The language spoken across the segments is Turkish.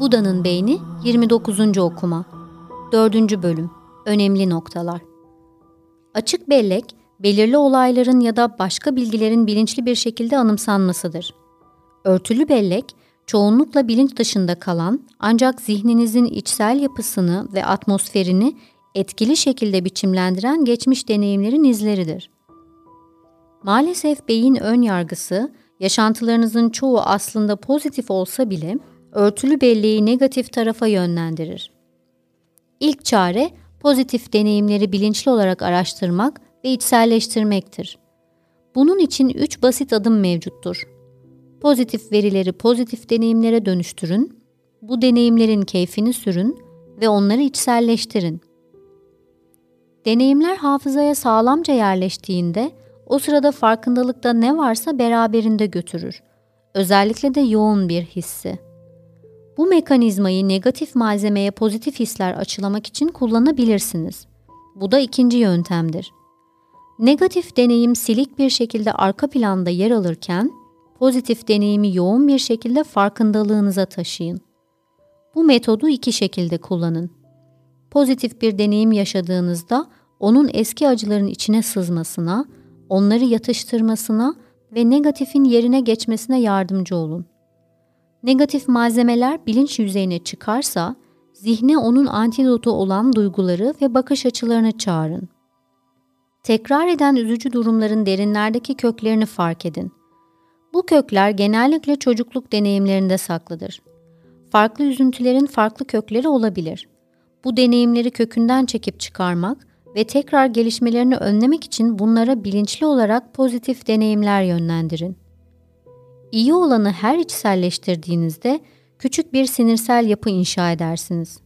Buda'nın Beyni 29. Okuma 4. Bölüm Önemli Noktalar Açık bellek, belirli olayların ya da başka bilgilerin bilinçli bir şekilde anımsanmasıdır. Örtülü bellek, çoğunlukla bilinç dışında kalan ancak zihninizin içsel yapısını ve atmosferini etkili şekilde biçimlendiren geçmiş deneyimlerin izleridir. Maalesef beyin ön yargısı, yaşantılarınızın çoğu aslında pozitif olsa bile örtülü belleği negatif tarafa yönlendirir. İlk çare pozitif deneyimleri bilinçli olarak araştırmak ve içselleştirmektir. Bunun için üç basit adım mevcuttur. Pozitif verileri pozitif deneyimlere dönüştürün, bu deneyimlerin keyfini sürün ve onları içselleştirin. Deneyimler hafızaya sağlamca yerleştiğinde o sırada farkındalıkta ne varsa beraberinde götürür. Özellikle de yoğun bir hissi. Bu mekanizmayı negatif malzemeye pozitif hisler açılamak için kullanabilirsiniz. Bu da ikinci yöntemdir. Negatif deneyim silik bir şekilde arka planda yer alırken, pozitif deneyimi yoğun bir şekilde farkındalığınıza taşıyın. Bu metodu iki şekilde kullanın. Pozitif bir deneyim yaşadığınızda onun eski acıların içine sızmasına, onları yatıştırmasına ve negatifin yerine geçmesine yardımcı olun. Negatif malzemeler bilinç yüzeyine çıkarsa, zihne onun antidotu olan duyguları ve bakış açılarını çağırın. Tekrar eden üzücü durumların derinlerdeki köklerini fark edin. Bu kökler genellikle çocukluk deneyimlerinde saklıdır. Farklı üzüntülerin farklı kökleri olabilir. Bu deneyimleri kökünden çekip çıkarmak ve tekrar gelişmelerini önlemek için bunlara bilinçli olarak pozitif deneyimler yönlendirin. İyi olanı her içselleştirdiğinizde küçük bir sinirsel yapı inşa edersiniz.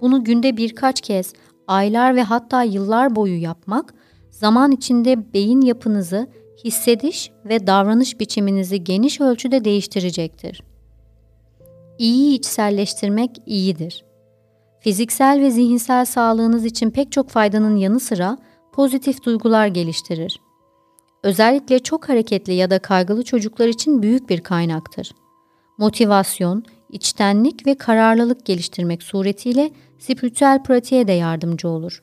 Bunu günde birkaç kez, aylar ve hatta yıllar boyu yapmak, zaman içinde beyin yapınızı, hissediş ve davranış biçiminizi geniş ölçüde değiştirecektir. İyi içselleştirmek iyidir. Fiziksel ve zihinsel sağlığınız için pek çok faydanın yanı sıra pozitif duygular geliştirir. Özellikle çok hareketli ya da kaygılı çocuklar için büyük bir kaynaktır. Motivasyon, içtenlik ve kararlılık geliştirmek suretiyle spiritüel pratiğe de yardımcı olur.